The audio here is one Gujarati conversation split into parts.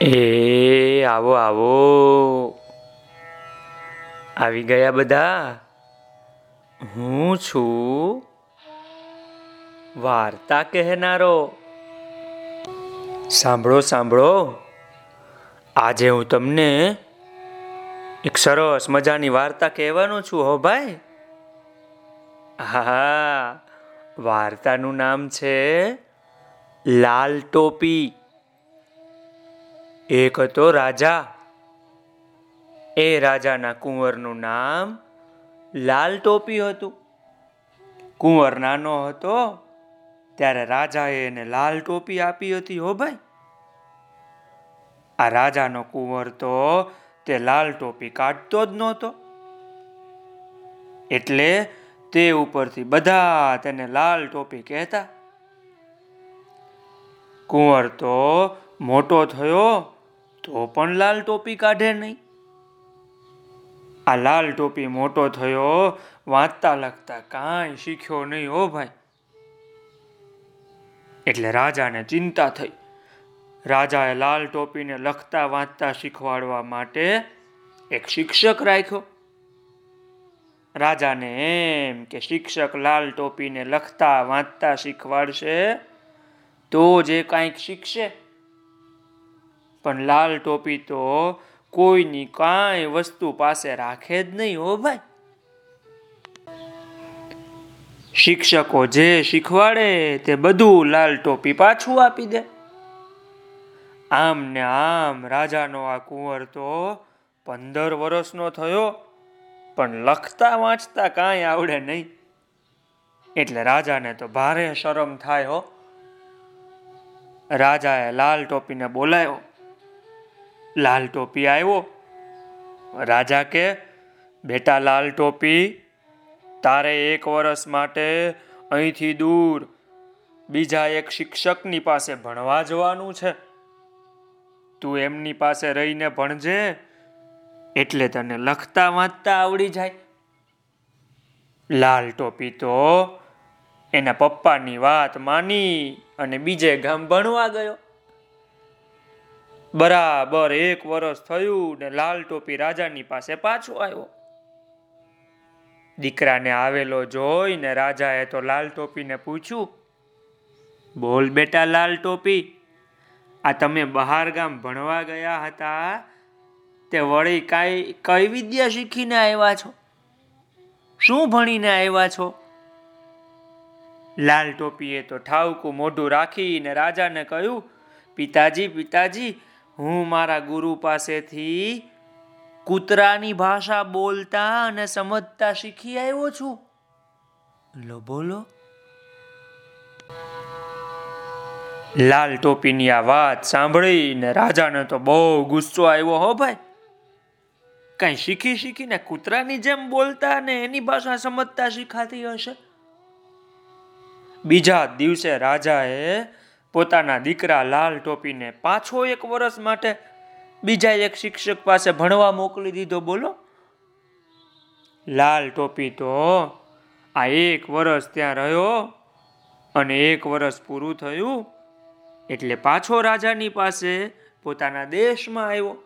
એ, આવો આવો. આવી ગયા બધા? હું છું? વાર્તા કહેનારો. સાંભળો સાંભળો. આજે હું તમને એક સરસ મજાની વાર્તા કહેવાનો છું, હો ભાઈ. હા, વાર્તાનું નામ છે લાલ ટોપી. એક હતો રાજા. એ રાજાના કુંવરનું નામ લાલ ટોપી હતું. કુંવર નાનો હતો, ત્યારે રાજાએ એને લાલ ટોપી આપી હતી, હો ભાઈ. આ રાજાનો કુંવર તો તે લાલ ટોપી કાઢતો જ નહોતો. એટલે તે ઉપરથી બધા તેને લાલ ટોપી કહેતા. કુંવર તો મોટો થયો તો પણ લાલ ટોપી કાઢે નહીં. આ લાલ ટોપી મોટો થયો, વાંચતા લખતા કાંઈ શીખ્યો નહીં હો ભાઈ. એટલે રાજાને ચિંતા થઈ. રાજાએ લાલ ટોપીને લખતા, વાંચતા શીખવાડવા માટે એક શિક્ષક રાખ્યો. રાજાને એમ કે શિક્ષક લાલ ટોપીને લખતા, વાંચતા શીખવાડશે તો જે કાંઈક શીખશે. પણ લાલ ટોપી તો કોઈની કાંઈ વસ્તુ પાસે રાખે જ નહીં હો ભાઈ. શિક્ષકો જે શીખવાડે તે બધું લાલ ટોપી પાછું આપી દે. આમ ને આમ રાજાનો આ કુંવર તો પંદર વર્ષનો થયો, પણ લખતા વાંચતા કાંઈ આવડે નહીં. એટલે રાજાને તો ભારે શરમ થાય હો. રાજાએ લાલ ટોપીને બોલાયો. લાલ ટોપી આવ્યો. રાજા કે, બેટા, લાલ ટોપી તારે એક વર્ષ માટે અહીંથી દૂર બીજા એક શિક્ષકની પાસે ભણવા જવાનું છે. તું એમની પાસે રહીને ભણજે, એટલે તને લખતા વાંચતા આવડી જાય. લાલ ટોપી તો એના પપ્પાની વાત માની અને બીજે ગામ ભણવા ગયો. બરાબર એક વર્ષ થયું ને લાલ ટોપી રાજાની પાસે પાછો આવ્યો. દીકરાને આવેલો જોઈને રાજાએ તો લાલ ટોપીને પૂછ્યું, બોલ બેટા લાલ ટોપી, આ તમે બહાર ગામ ભણવા ગયા હતા? તે વળી કાંઈ, કઈ વિદ્યા શીખીને આવ્યા છો? શું ભણીને આવ્યા છો? લાલ ટોપીએ તો ઠાવકું મોઢું રાખીને રાજાને કહ્યું, પિતાજી પિતાજી હું મારા ગુરુ પાસેથી કૂતરાની ભાષા બોલતા અને સમજતા શીખી આવ્યો છું. લો, બોલો. લાલ ટોપીની આ વાત સાંભળીને રાજાને તો બહુ ગુસ્સો આવ્યો હો ભાઈ. કઈ શીખી શીખીને કૂતરાની જેમ બોલતા ને એની ભાષા સમજતા શીખાતી હશે? બીજા દિવસે રાજાએ પોતાના દીકરા લાલ ટોપીને પાછો એક વર્ષ માટે બીજા એક શિક્ષક પાસે ભણવા મોકલી દીધો, બોલો? લાલ ટોપી તો આ એક વર્ષ ત્યાં રહ્યો અને એક વર્ષ પૂરું થયું એટલે પાછો રાજાની પાસે પોતાના દેશમાં આવ્યો.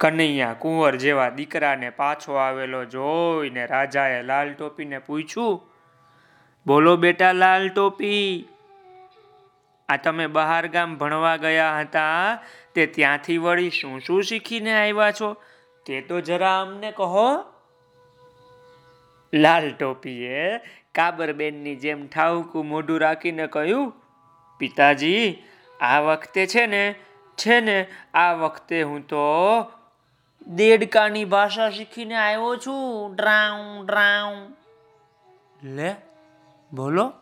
કનૈયા કુંવર જેવા દીકરાને પાછો આવેલો જોઈને રાજાએ લાલ ટોપીને પૂછ્યું, બોલો બેટા લાલ ટોપી આ તમે બહાર ગામ ભણવા ગયા હતા, તે ત્યાંથી વળી શું શું શીખીને આવ્યા છો? તે તો જરા અમને કહો. લાલ ટોપીએ કાબરબેનની જેમ ઠાવકું મોઢું રાખીને કહ્યું, પિતાજી, આ વખતે છે ને છે ને, આ વખતે હું તો દેડકાની ભાષા શીખીને આવ્યો છું. ડ્રાઉ ડ્રાઉ. લે, બોલો.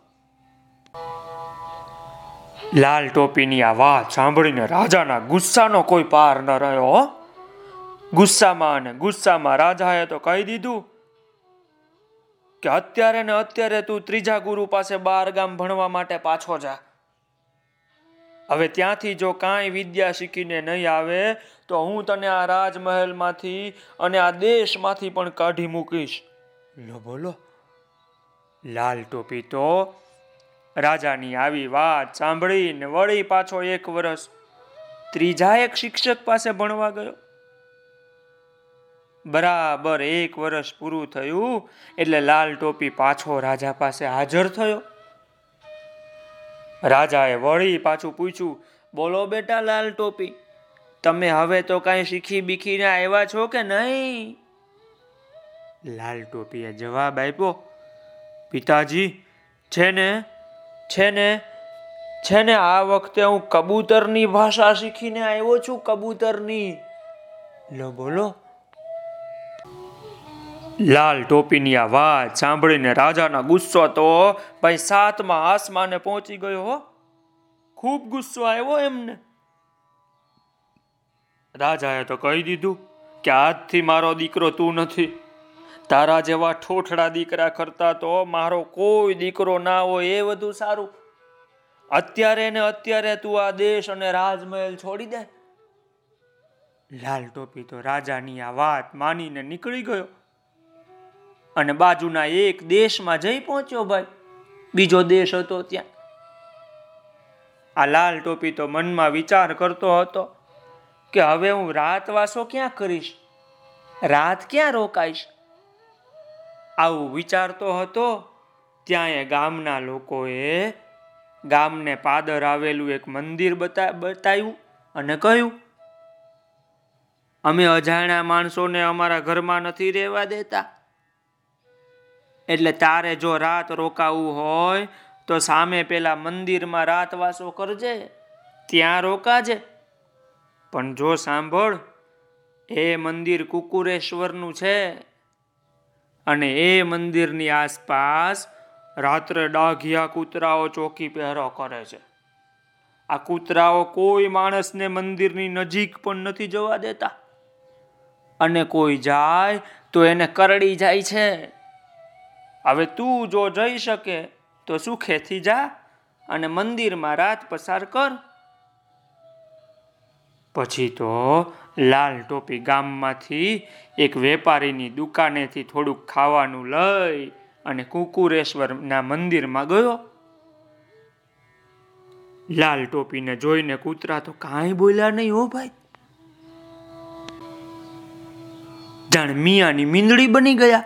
લાલ ટોપીની આ વાત સાંભળીને રાજાના ગુસ્સાનો કોઈ પાર ન રહ્યો ગુસ્સામાં અને ગુસ્સામાં રાજાએ તો કહી દીધું કે અત્યારે ને અત્યારે તું ત્રીજા ગુરુ પાસે બાર ગામ ભણવા માટે પાછો જા. હવે ત્યાંથી જો કાંઈ વિદ્યા શીખીને નહીં આવે, તો હું તને આ રાજમહેલમાંથી અને આ દેશમાંથી પણ કાઢી મૂકીશ. લો બોલો, લાલ ટોપી તો રાજાની આવી વાત સાંભળીને વળી પાછો એક વર્ષ ત્રીજા એક શિક્ષક પાસે ભણવા ગયો. બરાબર એક વર્ષ પૂરું થયું એટલે લાલ ટોપી પાછો રાજા પાસે હાજર થયો. રાજાએ વળી પાછું પૂછ્યું, બોલો બેટા લાલ ટોપી, તમે હવે તો કાંઈ શીખી બીખીને આવ્યા છો કે નહીં? લાલ ટોપીએ જવાબ આપ્યો, પિતાજી, છે ને છે ને છે ને આ વખતે હું કબૂતરની ભાષા શીખીને આવ્યો છું, કબૂતરની. લો બોલો. લાલ ટોપીની આ વાત સાંભળીને રાજાના ગુસ્સો તો ભાઈ સાતમાં આસમાને પહોંચી ગયો હો. ખૂબ ગુસ્સો આવ્યો એમને. રાજાએ તો કહી દીધું કે આજથી મારો દીકરો તું નથી. તારા જેવા ઠોઠડા દીકરા કરતા તો મારો કોઈ દીકરો ના હોય એ વધુ સારું. અત્યારે ને અત્યારે તું આ દેશ અને રાજમહેલ છોડી દે. લાલ ટોપી તો રાજાની આ વાત માનીને નીકળી ગયો. અને બાજુના એક દેશમાં જઈ પહોંચ્યો ભાઈ. બીજો દેશ હતો ત્યાં. આ લાલ ટોપી તો મનમાં વિચાર કરતો હતો કે હવે હું રાતવાસો ક્યાં કરીશ? રાત ક્યાં રોકાઈશ? આવું વિચારતો હતો ત્યાં એ ગામના લોકોએ ગામને પાદર આવેલું એક મંદિર બતાવ્યું અને કહ્યું, અમે અજાણ્યા માણસોને અમારા ઘરમાં નથી રહેવા દેતા. એટલે તારે જો રાત રોકાવું હોય, તો સામે પેલા મંદિરમાં રાતવાસો કરજે, ત્યાં રોકાજે. પણ જો સાંભળ, એ મંદિર કુકુરેશ્વરનું છે. અને એ મંદિરની આસપાસ રાત્રે ડાઘિયા કૂતરાઓ ચોકી પહેરો કરે છે. આ કૂતરાઓ કોઈ માણસને મંદિરની નજીક પણ નથી જવા દેતા. અને કોઈ જાય તો એને કરડી જાય છે. હવે તું જો જઈ શકે તો સુખેથી જા અને મંદિરમાં રાત પસાર કર. પછી તો લાલ ટોપી ગામમાંથી એક વેપારીની દુકાનેથી થોડુંક ખાવાનું લઈ અને કુકુરેશ્વરના મંદિરમાં ગયો. લાલ ટોપીને જોઈને કૂતરા તો કાંઈ બોલ્યા નહીં હો ભાઈ. જાણ મિયાની મીંદડી બની ગયા.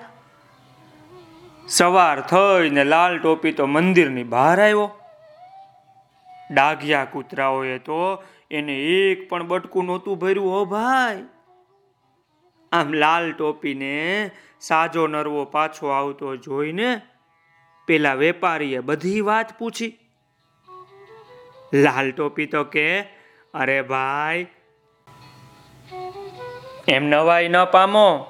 સવાર થઈને લાલ ટોપી તો મંદિરની બહાર આવ્યો. ડાઘિયા કૂતરાઓએ તો એને એક પણ બટકું નહોતું ભર્યું, હો ભાઈ. આમ લાલ ટોપીને સાજો નરવો પાછો આવતો જોઈને પેલા વેપારીએ બધી વાત પૂછી. લાલ ટોપી તો કે, અરે ભાઈ, એમ નવાઈ ન પામો.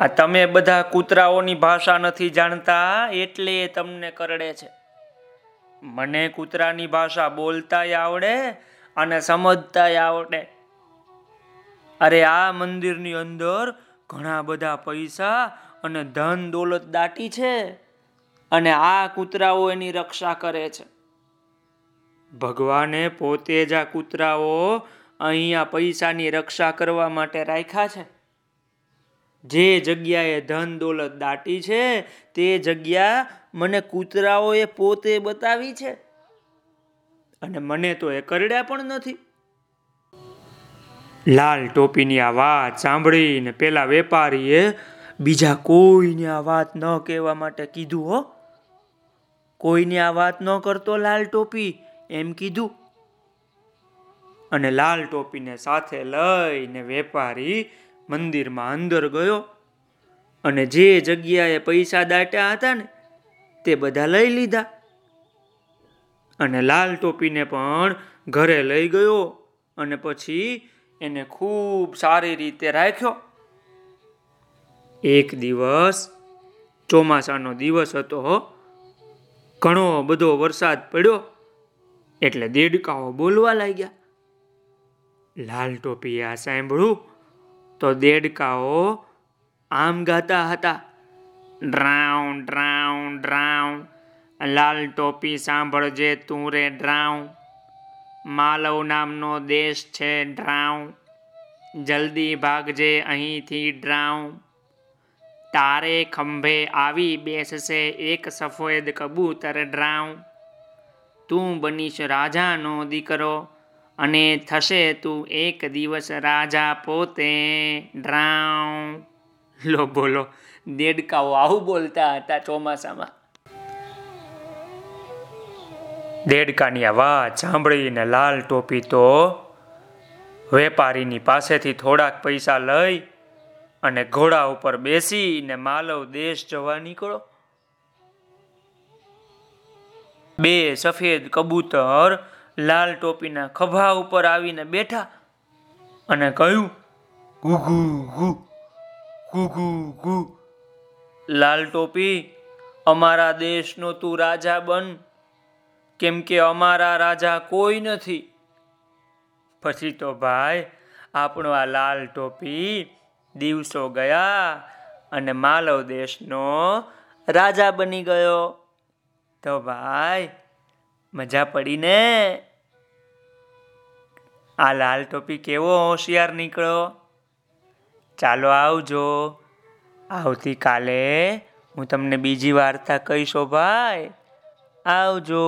આ તમે બધા કૂતરાઓની ભાષા નથી જાણતા, એટલે એ તમને કરડે છે. મને કૂતરાની ભાષા બોલતાય આવડે અને સમજતાય આવડે. અરે આ મંદિરની અંદર ઘણા બધા પૈસા અને ધન દોલત દાટી છે અને આ કૂતરાઓ એની રક્ષા કરે છે. ભગવાને પોતે જ આ કૂતરાઓ અહીંયા પૈસાની રક્ષા કરવા માટે રાખ્યા છે. જે જગ્યાએ ધન દોલત દાટી છે, તે જગ્યા મને કૂતરાઓએ પોતે બતાવી છે. અને મને તો એ કરડ્યા પણ નથી. લાલ ટોપીની આ વાત સાંભળીને પેલા વેપારીએ બીજા કોઈને આ વાત ન કહેવા માટે કીધું હો. કોઈને આ વાત ન કરતો લાલ ટોપી એમ કીધું. અને લાલ ટોપીને સાથે લઈને વેપારી મંદિરમાં અંદર ગયો અને જે જગ્યાએ પૈસા દાટ્યા હતા ને, તે બધા લઈ લીધા. અને લાલ ટોપીને પણ ઘરે લઈ ગયો અને પછી એને ખૂબ સારી રીતે રાખ્યો. એક દિવસ, ચોમાસાનો દિવસ હતો ઘણો બધો વરસાદ પડ્યો, એટલે દેડકાઓ બોલવા લાગ્યા. લાલ ટોપીએ આ સાંભળ્યું તો દેડકાઓ આમ ગાતા હતા. ડ્રાઉ ડ્રાઉ ડ્રાઉ. લાલ ટોપી સાંભળજે તું રે ડ્રાઉ. માલવ નામનો દેશ છે ડ્રાઉ. જલ્દી ભાગજે અહીંથી ડ્રાઉ. તારે ખંભે આવી બેસશે એક સફેદ કબૂતર ડ્રાઉ. તું બનીશ રાજાનો દીકરો. અને થશે તું એક દિવસ રાજા પોતે. ડ્રાઉ. લો, બોલો. દેડકાઓ આવું બોલતા હતા ચોમાસામાં. દેડકાની વાત સાંભળીને લાલ ટોપી તો વેપારીની પાસેથી થોડાક પૈસા લઈ અને ઘોડા ઉપર બેસીને માલવ દેશ જવા નીકળો. બે સફેદ કબૂતર લાલ ટોપીના ખભા ઉપર આવીને બેઠા અને કહ્યું, ગુગુ, ગુ ગુગુ, ગુ. લાલ ટોપી, અમારા દેશનો તું રાજા બન, કેમ કે અમારા રાજા કોઈ નથી. પછી તો, ભાઈ, આપણો આ લાલ ટોપી દિવસો ગયા અને માલવ દેશનો રાજા બની ગયો. તો, ભાઈ મજા પડી ને? આ લાલ ટોપી કેવો હોશિયાર નીકળો. ચાલો આવજો. આવતીકાલે હું તમને બીજી વાર્તા કહીશો ભાઈ. આવજો.